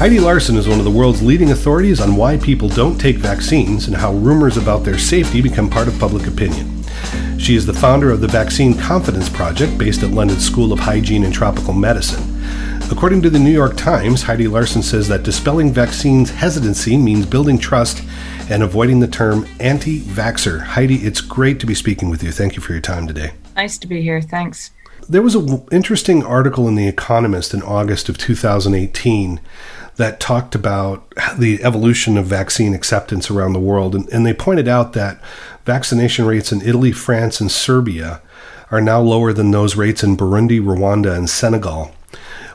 Heidi Larson is one of the world's leading authorities on why people don't take vaccines and how rumors about their safety become part of public opinion. She is the founder of the Vaccine Confidence Project based at London School of Hygiene and Tropical Medicine. According to the New York Times, Heidi Larson says that dispelling vaccines hesitancy means building trust and avoiding the term anti vaxxer. Heidi, it's great to be speaking with you. Thank you for your time today. Nice to be here. Thanks. There was an interesting article in The Economist in August of 2018 that talked about the evolution of vaccine acceptance around the world. And, and, they pointed out that vaccination rates in Italy, France, and Serbia are now lower than those rates in Burundi, Rwanda, and Senegal.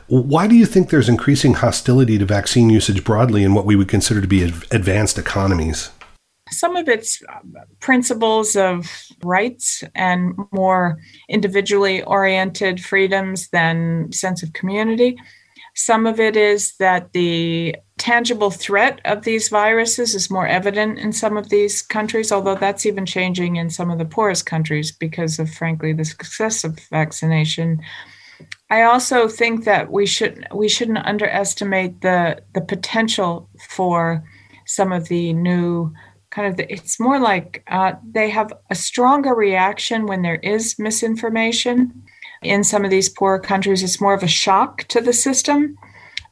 Why do you think there's increasing hostility to vaccine usage broadly in what we would consider to be advanced economies? Some of it's um, principles of rights and more individually oriented freedoms than sense of community. Some of it is that the tangible threat of these viruses is more evident in some of these countries, although that's even changing in some of the poorest countries because of, frankly, the success of vaccination. I also think that we should we shouldn't underestimate the the potential for some of the new kind of the, it's more like uh, they have a stronger reaction when there is misinformation in some of these poor countries, it's more of a shock to the system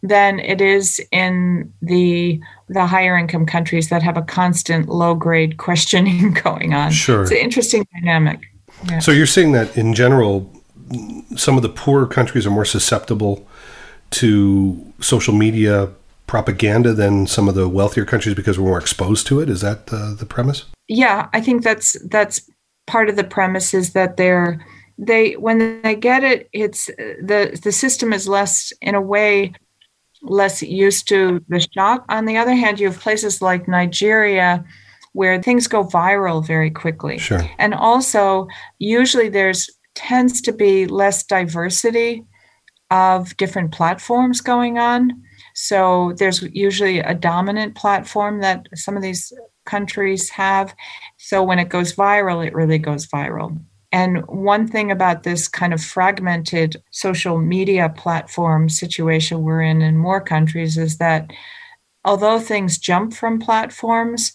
than it is in the the higher income countries that have a constant low grade questioning going on. Sure, it's an interesting dynamic. Yeah. So you're saying that in general, some of the poorer countries are more susceptible to social media propaganda than some of the wealthier countries because we're more exposed to it. Is that uh, the premise? Yeah, I think that's that's part of the premise is that they're they when they get it it's uh, the the system is less in a way less used to the shock. On the other hand you have places like nigeria where things go viral very quickly. Sure. and also usually there's tends to be less diversity of different platforms going on. So there's usually a dominant platform that some of these countries have. So when it goes viral it really goes viral and one thing about this kind of fragmented social media platform situation we're in in more countries is that although things jump from platforms,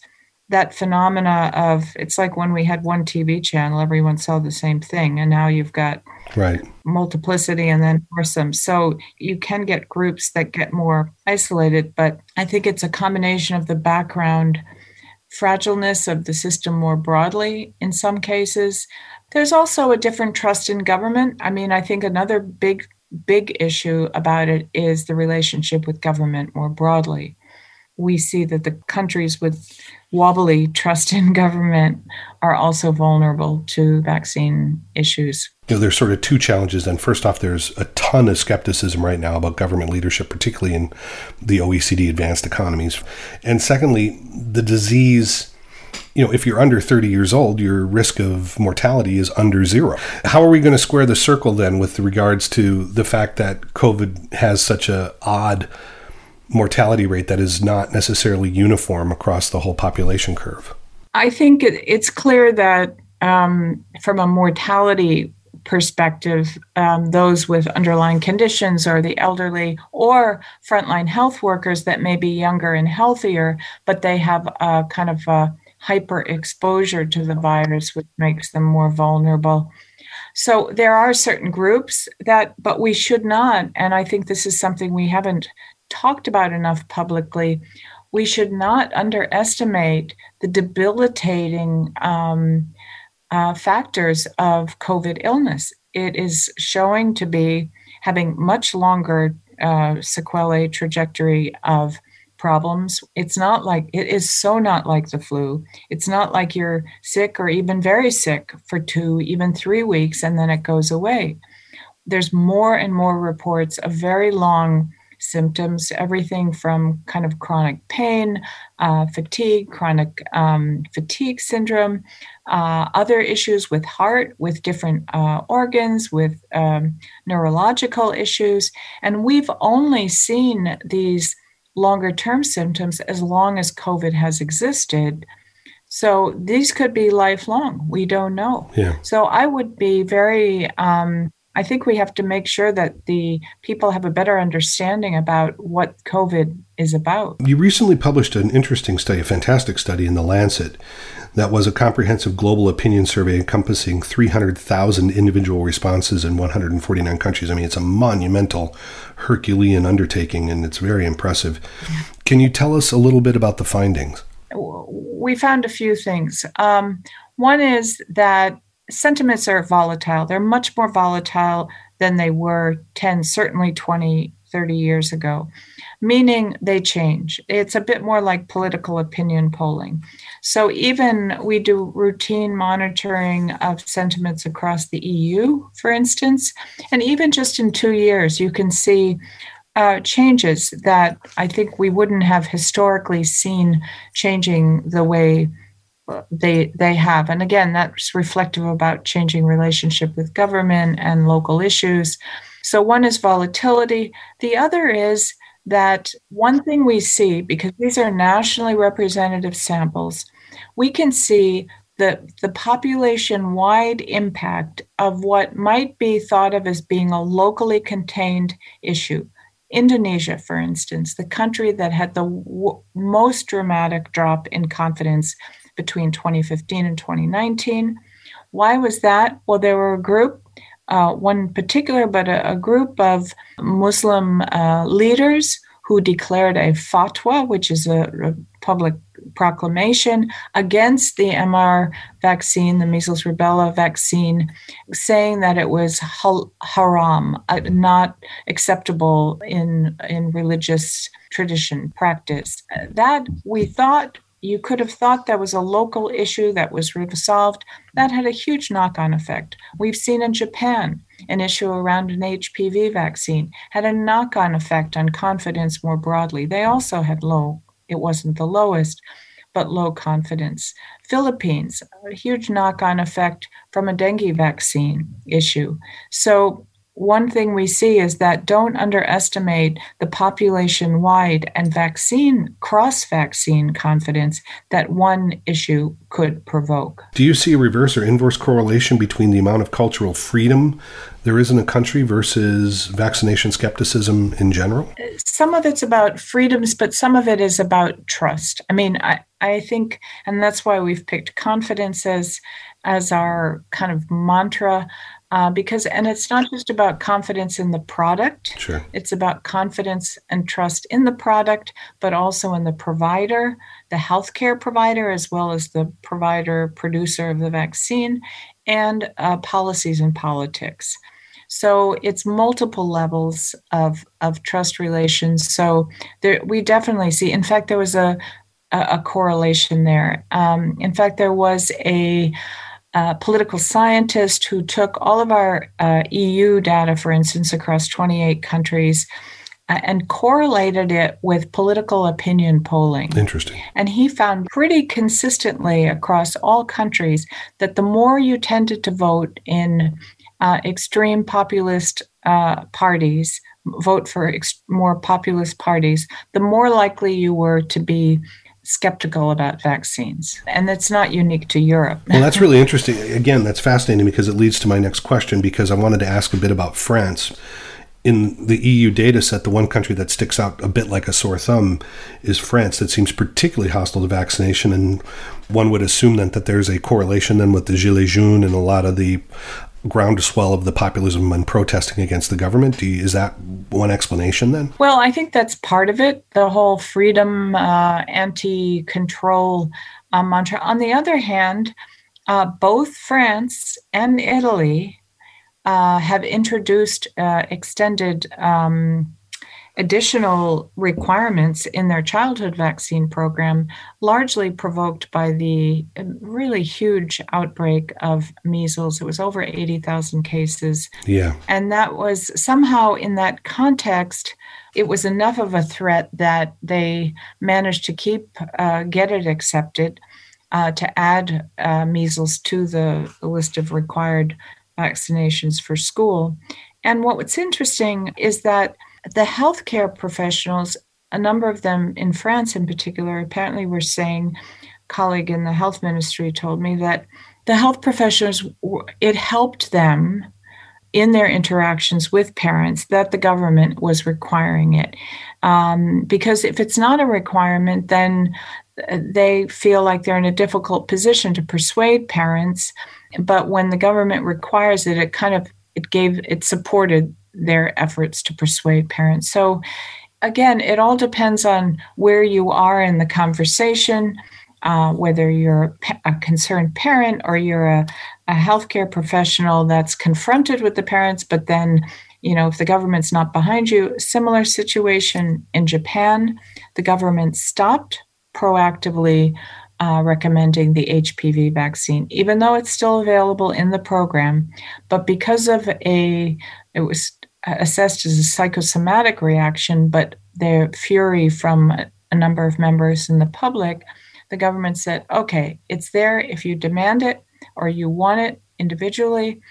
that phenomena of it's like when we had one TV channel, everyone saw the same thing, and now you've got right multiplicity and then foursome. So you can get groups that get more isolated, but I think it's a combination of the background fragileness of the system more broadly in some cases, there's also a different trust in government. I mean, I think another big, big issue about it is the relationship with government more broadly. We see that the countries with wobbly trust in government are also vulnerable to vaccine issues. You know, there's sort of two challenges. And first off, there's a ton of skepticism right now about government leadership, particularly in the OECD advanced economies. And secondly, the disease you know, if you're under 30 years old, your risk of mortality is under zero. How are we going to square the circle then with regards to the fact that COVID has such a odd mortality rate that is not necessarily uniform across the whole population curve? I think it's clear that um, from a mortality perspective, um, those with underlying conditions or the elderly or frontline health workers that may be younger and healthier, but they have a kind of a hyper exposure to the virus, which makes them more vulnerable. So there are certain groups that, but we should not, and I think this is something we haven't talked about enough publicly. We should not underestimate the debilitating um, uh, factors of COVID illness. It is showing to be having much longer uh, sequelae trajectory of problems. It's not like it is so not like the flu. It's not like you're sick or even very sick for two, even three weeks, and then it goes away. There's more and more reports of very long symptoms, everything from kind of chronic pain, uh, fatigue, chronic um, fatigue syndrome, uh, other issues with heart, with different uh, organs, with um, neurological issues. And we've only seen these longer term symptoms as long as COVID has existed. So these could be lifelong. We don't know. Yeah. So I would be very um, I think we have to make sure that the people have a better understanding about what COVID is about. You recently published an interesting study, a fantastic study in The Lancet, that was a comprehensive global opinion survey encompassing 300,000 individual responses in 149 countries. I mean, it's a monumental, Herculean undertaking, and it's very impressive. Can you tell us a little bit about the findings? We found a few things. Um, one is that sentiments are volatile. They're much more volatile than they were 10, certainly 20, 30 years ago, meaning they change. It's a bit more like political opinion polling. So even we do routine monitoring of sentiments across the EU, for instance, and even just in two years, you can see uh, changes that I think we wouldn't have historically seen changing the way they they have. And again that's reflective about changing relationship with government and local issues. So one is volatility. The other is that one thing we see because these are nationally representative samples we can see the, the population wide impact of what might be thought of as being a locally contained issue. Indonesia, for instance, the country that had the w- most dramatic drop in confidence between 2015 and 2019. Why was that? Well, there were a group, uh, one particular, but a, a group of Muslim uh, leaders who declared a fatwa, which is a, a, public proclamation against the MR vaccine, the measles rubella vaccine, saying that it was haram, uh, not acceptable in in religious tradition practice. That we thought you could have thought that was a local issue that was resolved. That had a huge knock on effect. We've seen in Japan an issue around an HPV vaccine had a knock on effect on confidence more broadly. They also had low, it wasn't the lowest, but low confidence. Philippines, a huge knock on effect from a dengue vaccine issue. So one thing we see is that don't underestimate the population wide and vaccine cross vaccine confidence that one issue could provoke. Do you see a reverse or inverse correlation between the amount of cultural freedom there is in a country versus vaccination skepticism in general? Some of it's about freedoms, but some of it is about trust. I mean, I, I think, and that's why we've picked confidence as, as our kind of mantra uh, because and it's not just about confidence in the product. Sure. It's about confidence and trust in the product but also in the provider the healthcare provider as well as the provider producer of the vaccine and uh, policies and politics. So it's multiple levels of, of trust relations. So there, we definitely see in fact there was a, a, a correlation there. Um, in fact there was a a political scientist who took all of our uh, EU data, for instance, across 28 countries, uh, and correlated it with political opinion polling. Interesting. And he found pretty consistently across all countries that the more you tended to vote in uh, extreme populist uh, parties, vote for ex- more populist parties, the more likely you were to be skeptical about vaccines. And that's not unique to Europe. well, that's really interesting. Again, that's fascinating because it leads to my next question because I wanted to ask a bit about France. In the EU data set, the one country that sticks out a bit like a sore thumb is France, that seems particularly hostile to vaccination. And one would assume then that there's a correlation then with the Gilets jaunes and a lot of the groundswell of the populism and protesting against the government. You, is that one explanation then? Well, I think that's part of it. The whole freedom, uh, anti-control uh, mantra. On the other hand, uh, both France and Italy uh, have introduced uh, extended. Um, additional requirements in their childhood vaccine program, largely provoked by the really huge outbreak of measles. It was over 80,000 cases. Yeah. And that was somehow in that context, it was enough of a threat that they managed to keep, uh, get it accepted. Uh, to add uh, measles to the, the list of required vaccinations for school. And what's interesting is that the healthcare professionals, a number of them in France in particular, apparently were saying, a colleague in the health ministry told me that the health professionals, it helped them in their interactions with parents that the government was requiring it. Um, because if it's not a requirement, then uh, they feel like they're in a difficult position to persuade parents. But when the government requires it, it kind of it gave it supported their efforts to persuade parents. So again, it all depends on where you are in the conversation. Uh, whether you're a concerned parent or you're a, a healthcare professional that's confronted with the parents, but then, you know, if the government's not behind you, similar situation in Japan, the government stopped proactively uh, recommending the HPV vaccine, even though it's still available in the program. But because of a, it was assessed as a psychosomatic reaction, but the fury from a number of members in the public, the government said, okay, it's there. If you demand it or you want it individually,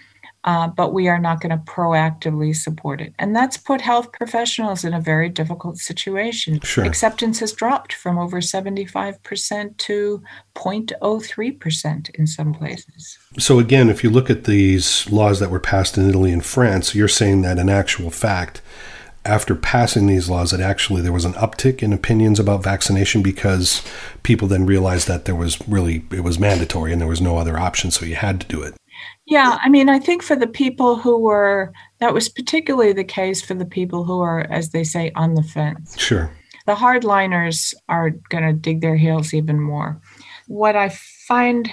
uh, but we are not going to proactively support it. And that's put health professionals in a very difficult situation. Sure. Acceptance has dropped from over 75% to 0.03% in some places. So, again, if you look at these laws that were passed in Italy and France, you're saying that in actual fact, after passing these laws that actually there was an uptick in opinions about vaccination because people then realized that there was really it was mandatory and there was no other option so you had to do it yeah i mean i think for the people who were that was particularly the case for the people who are as they say on the fence sure the hardliners are going to dig their heels even more what i find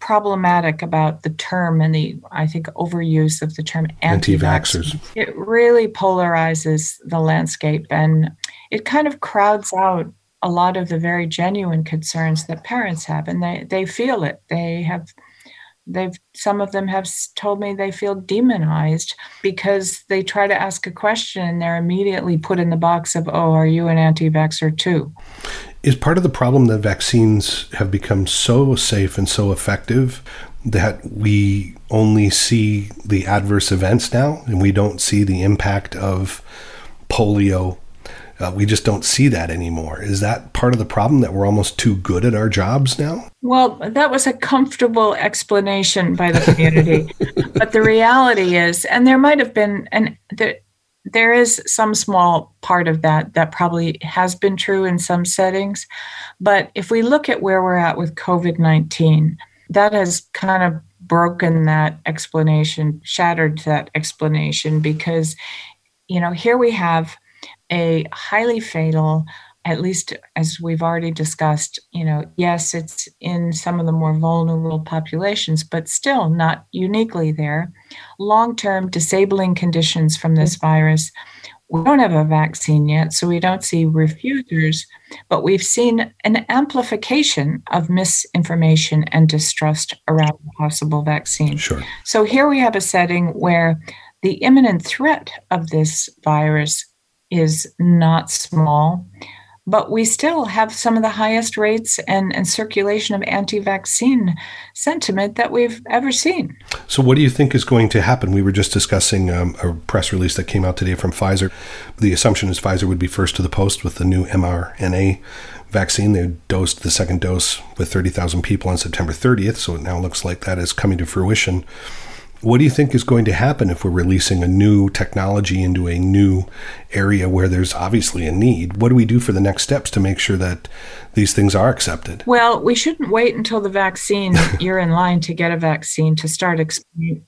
problematic about the term and the, I think, overuse of the term anti vaxxers. It really polarizes the landscape and it kind of crowds out a lot of the very genuine concerns that parents have and they, they feel it. They have they've some of them have told me they feel demonized because they try to ask a question and they're immediately put in the box of oh are you an anti-vaxxer too is part of the problem that vaccines have become so safe and so effective that we only see the adverse events now and we don't see the impact of polio. Uh, we just don't see that anymore. Is that part of the problem that we're almost too good at our jobs now? Well, that was a comfortable explanation by the community. but the reality is, and there might have been, and there, there is some small part of that that probably has been true in some settings. But if we look at where we're at with COVID 19, that has kind of broken that explanation, shattered that explanation, because, you know, here we have a highly fatal at least as we've already discussed, you know, yes, it's in some of the more vulnerable populations, but still not uniquely there. Long term disabling conditions from this mm-hmm. virus. We don't have a vaccine yet, so we don't see refusers, but we've seen an amplification of misinformation and distrust around possible vaccine. Sure. So here we have a setting where the imminent threat of this virus is not small but we still have some of the highest rates and, and circulation of anti vaccine sentiment that we've ever seen. So, what do you think is going to happen? We were just discussing um, a press release that came out today from Pfizer. The assumption is Pfizer would be first to the post with the new mRNA vaccine. They dosed the second dose with 30,000 people on September 30th, so it now looks like that is coming to fruition. What do you think is going to happen if we're releasing a new technology into a new area where there's obviously a need? What do we do for the next steps to make sure that these things are accepted? Well, we shouldn't wait until the vaccine, you're in line to get a vaccine to start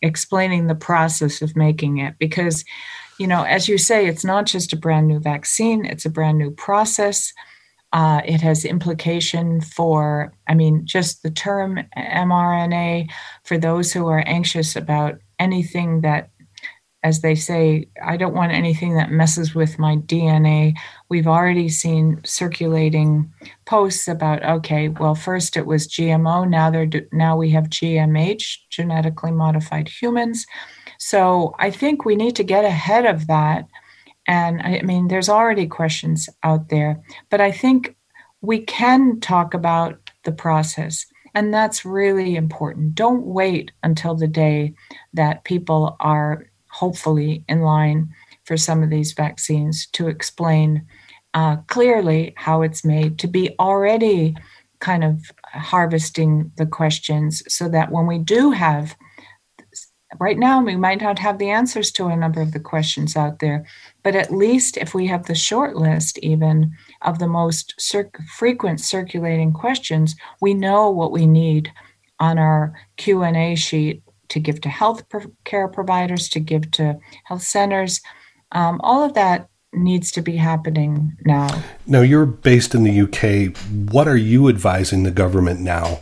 explaining the process of making it because, you know, as you say, it's not just a brand new vaccine, it's a brand new process. Uh, it has implication for, I mean, just the term mRNA for those who are anxious about anything that, as they say, I don't want anything that messes with my DNA. We've already seen circulating posts about, okay, well, first it was GMO, now they're now we have GMH, genetically modified humans. So I think we need to get ahead of that and I mean, there's already questions out there, but I think we can talk about the process. And that's really important. Don't wait until the day that people are hopefully in line for some of these vaccines to explain uh, clearly how it's made, to be already kind of harvesting the questions so that when we do have right now we might not have the answers to a number of the questions out there but at least if we have the short list even of the most cir- frequent circulating questions we know what we need on our q&a sheet to give to health care providers to give to health centers. Um, all of that needs to be happening now. Now you're based in the uk what are you advising the government now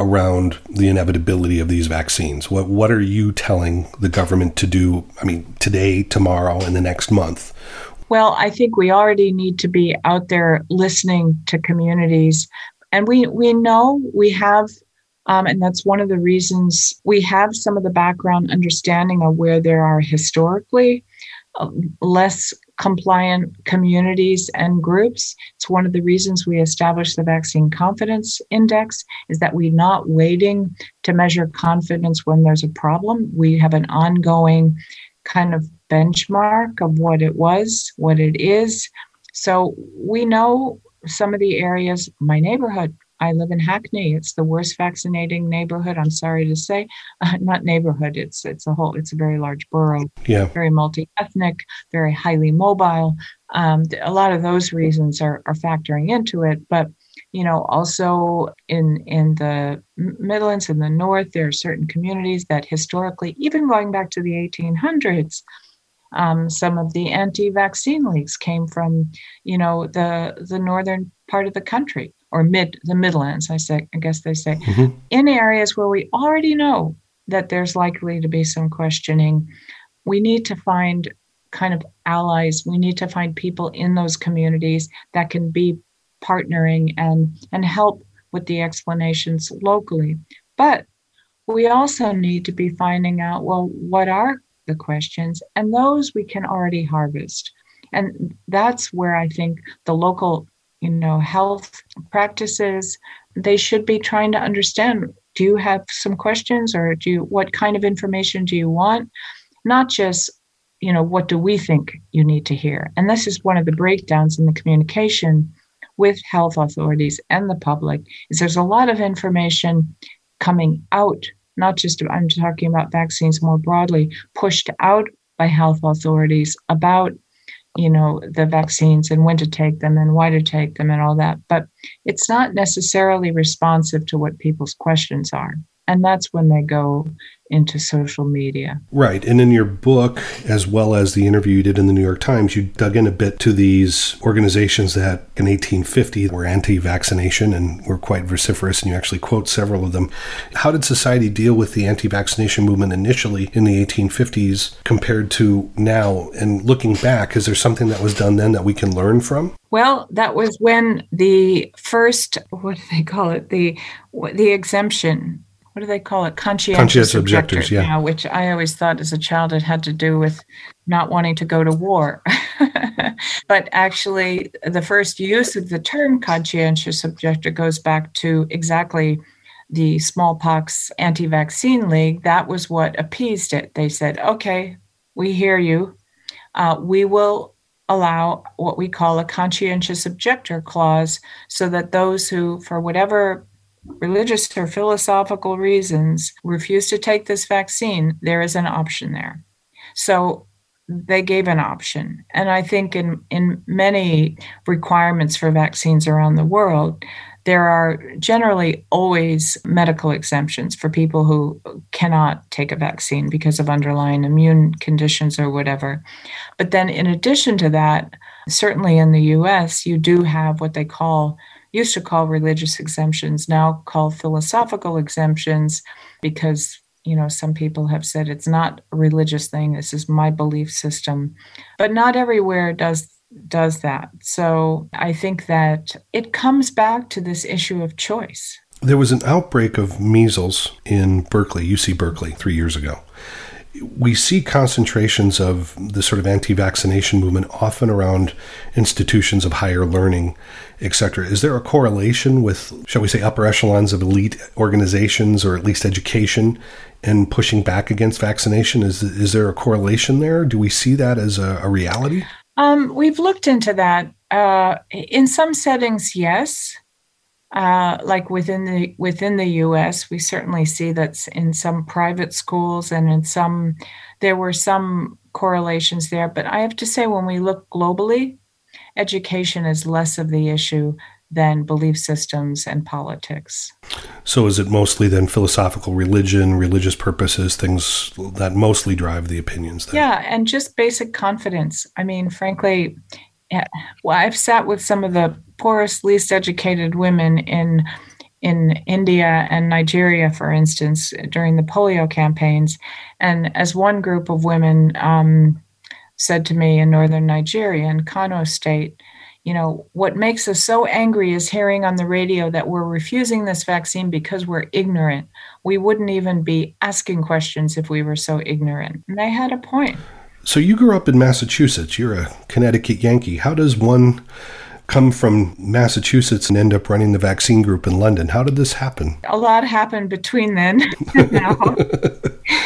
around the inevitability of these vaccines? What what are you telling the government to do? I mean, today, tomorrow, and the next month? Well, I think we already need to be out there listening to communities, and we we know we have. Um, and that's one of the reasons we have some of the background understanding of where there are historically uh, less compliant communities and groups. It's one of the reasons we established the Vaccine Confidence Index is that we're not waiting to measure confidence when there's a problem. We have an ongoing kind of benchmark of what it was, what it is. So we know some of the areas, my neighborhood, I live in Hackney. It's the worst vaccinating neighborhood. I'm sorry to say, uh, not neighborhood. It's it's a whole. It's a very large borough. Yeah. Very multi-ethnic, very highly mobile. Um, a lot of those reasons are are factoring into it, but you know also in in the midlands in the north there are certain communities that historically even going back to the 1800s um, some of the anti-vaccine leaks came from you know the the northern part of the country or mid the Midlands, I say, I guess they say, mm-hmm. in areas where we already know that there's likely to be some questioning, we need to find kind of allies. We need to find people in those communities that can be partnering and and help with the explanations locally. But we also need to be finding out well, what are the questions? And those we can already harvest. And that's where I think the local you know health practices they should be trying to understand do you have some questions or do you what kind of information do you want? Not just you know what do we think you need to hear? And this is one of the breakdowns in the communication with health authorities and the public is there's a lot of information coming out not just i'm talking about vaccines more broadly pushed out by health authorities about you know the vaccines and when to take them and why to take them and all that. But it's not necessarily responsive to what people's questions are and that's when they go into social media. Right. And in your book, as well as the interview you did in the New York Times, you dug in a bit to these organizations that in 1850 were anti vaccination and were quite vociferous, and you actually quote several of them. How did society deal with the anti vaccination movement initially in the 1850s compared to now? And looking back, is there something that was done then that we can learn from? Well, that was when the first, what do they call it? The the exemption what do they call it? Conscientious, Conscientious objectors, yeah. which I always thought as a child it had to do with not wanting to go to war. but actually, the first use of the term conscientious objector goes back to exactly the smallpox anti vaccine league. That was what appeased it. They said, okay, we hear you. Uh, we will allow what we call a conscientious objector clause so that those who, for whatever religious or philosophical reasons refuse to take this vaccine, there is an option there. So they gave an option. And I think in, in many requirements for vaccines around the world, there are generally always medical exemptions for people who cannot take a vaccine because of underlying immune conditions or whatever. But then, in addition to that, certainly in the US, you do have what they call used to call religious exemptions, now call philosophical exemptions because you know some people have said it's not a religious thing. This is my belief system. But not everywhere does does that. So i think that it comes back to this issue of choice. There was an outbreak of measles in berkeley uc berkeley three years ago we see concentrations of the sort of anti-vaccination movement often around institutions of higher learning, etc. Is there a correlation with, shall we say, upper echelons of elite organizations or at least education and pushing back against vaccination? Is is there a correlation there? Do we see that as a, a reality? Um, we've looked into that. Uh, in some settings, yes. Uh, like within the within the U.S., we certainly see that in some private schools and in some there were some correlations there. But I have to say, when we look globally, education is less of the issue than belief systems and politics. So, is it mostly then philosophical religion, religious purposes, things that mostly drive the opinions? Then? Yeah, and just basic confidence. I mean, frankly, yeah. well, I've sat with some of the poorest, least educated women in in India and Nigeria, for instance, during the polio campaigns, and as one group of women um, said to me in northern Nigeria, in Kano State, you know, what makes us so angry is hearing on the radio that we're refusing this vaccine because we're ignorant. We wouldn't even be asking questions if we were so ignorant. And they had a point. So you grew up in Massachusetts. You're a Connecticut Yankee. How does one come from Massachusetts and end up running the vaccine group in London? How did this happen? A lot happened between then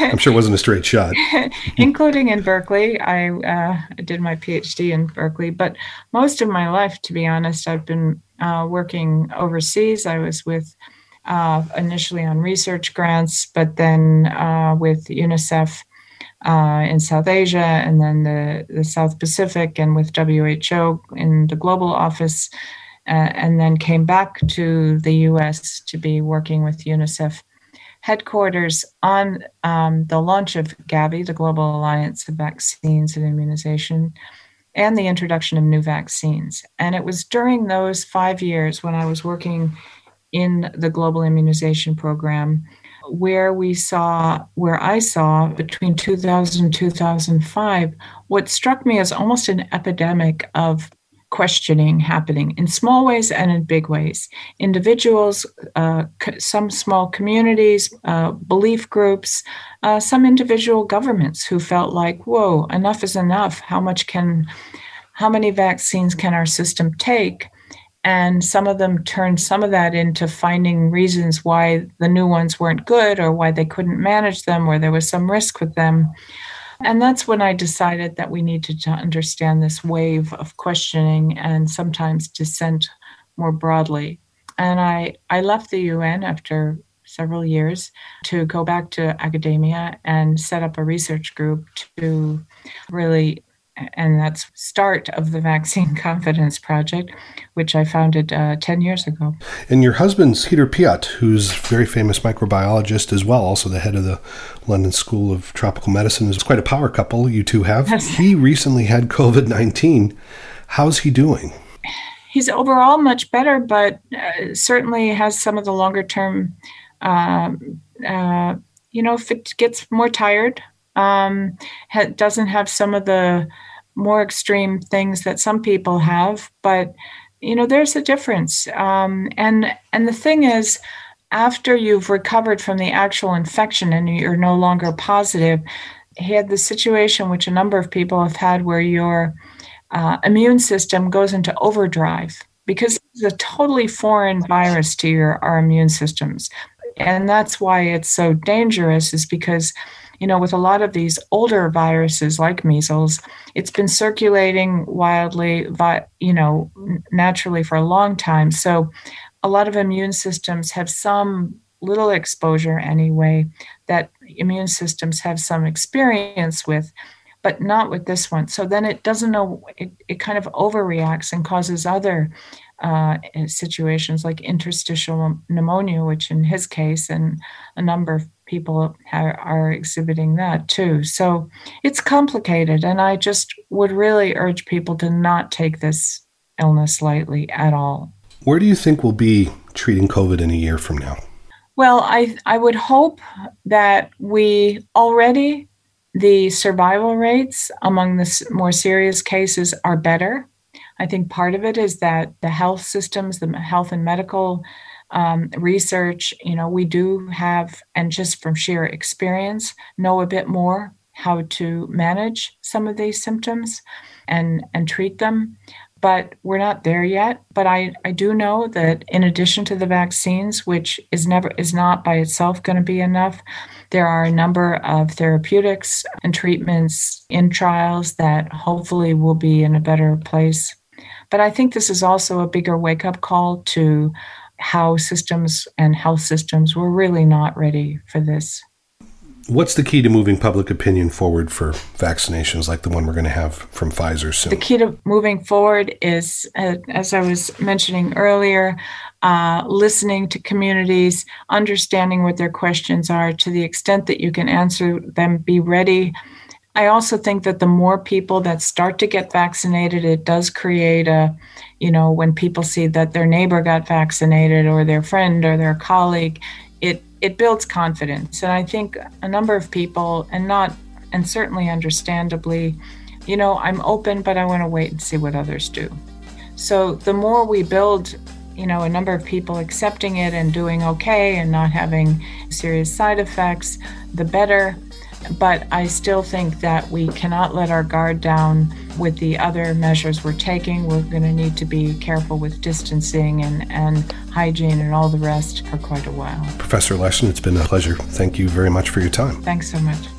I'm sure it wasn't a straight shot. Including in Berkeley. I uh, did my PhD in Berkeley, but most of my life, to be honest, I've been uh, working overseas. I was with uh, initially on research grants, but then uh, with UNICEF uh, in South Asia and then the, the South Pacific and with WHO in the global office, uh, and then came back to the US to be working with UNICEF headquarters on um, the launch of Gavi, the Global Alliance of Vaccines and Immunization, and the introduction of new vaccines. And it was during those five years when I was working in the Global Immunization Program where we saw, where I saw between 2000 and 2005, what struck me as almost an epidemic of questioning happening in small ways and in big ways. Individuals, uh, some small communities, uh, belief groups, uh, some individual governments who felt like, whoa, enough is enough. How much can, how many vaccines can our system take? And some of them turned some of that into finding reasons why the new ones weren't good or why they couldn't manage them or there was some risk with them. And that's when i decided that we needed to understand this wave of questioning and sometimes dissent more broadly. And i i left the un after several years to go back to academia and set up a research group to really and that's start of the vaccine confidence project which i founded uh, 10 years ago. And your husband's peter piot who's a very famous microbiologist as well also the head of the london school of tropical medicine is quite a power couple you two have. He recently had covid-19 how's he doing? He's overall much better but uh, certainly has some of the longer term um, uh, you know if it gets more tired um, ha- doesn't have some of the more extreme things that some people have, but you know there's a difference. Um, and and the thing is, after you've recovered from the actual infection and you're no longer positive, had the situation which a number of people have had where your uh, immune system goes into overdrive because it's a totally foreign virus to your our immune systems and that's why it's so dangerous is because you know, with a lot of these older viruses like measles, it's been circulating wildly, you know, naturally for a long time. So a lot of immune systems have some little exposure anyway that immune systems have some experience with but not with this one so then it doesn't know it, it kind of overreacts and causes other uh, situations like interstitial pneumonia which in his case and a number of people are, are exhibiting that too. So it's complicated. And I just would really urge people to not take this illness lightly at all. Where do you think we'll be treating COVID in a year from now? Well, I, I would hope that we already, the survival rates among the more serious cases are better. I think part of it is that the health systems, the health and medical um, research, you know, we do have, and just from sheer experience, know a bit more how to manage some of these symptoms and and treat them. But we're not there yet. But i i do know that in addition to the vaccines which is never is not by itself going to be enough there are a number of therapeutics and treatments in trials that hopefully will be in a better place. But i think this is also a bigger wake up call to how systems and health systems were really not ready for this. What's the key to moving public opinion forward for vaccinations like the one we're going to have from Pfizer soon? The key to moving forward is, uh, as I was mentioning earlier, uh, listening to communities, understanding what their questions are to the extent that you can answer them, be ready. I also think that the more people that start to get vaccinated, it does create a, you know, when people see that their neighbor got vaccinated or their friend or their colleague, it it builds confidence. And I think a number of people, and not, and certainly understandably, you know, I'm open, but I want to wait and see what others do. So the more we build, you know, a number of people accepting it and doing okay and not having serious side effects, the better. But I still think that we cannot let our guard down with the other measures we're taking. We're going to need to be careful with distancing and, and hygiene and all the rest for quite a while. Professor Larson, it's been a pleasure. Thank you very much for your time. Thanks so much.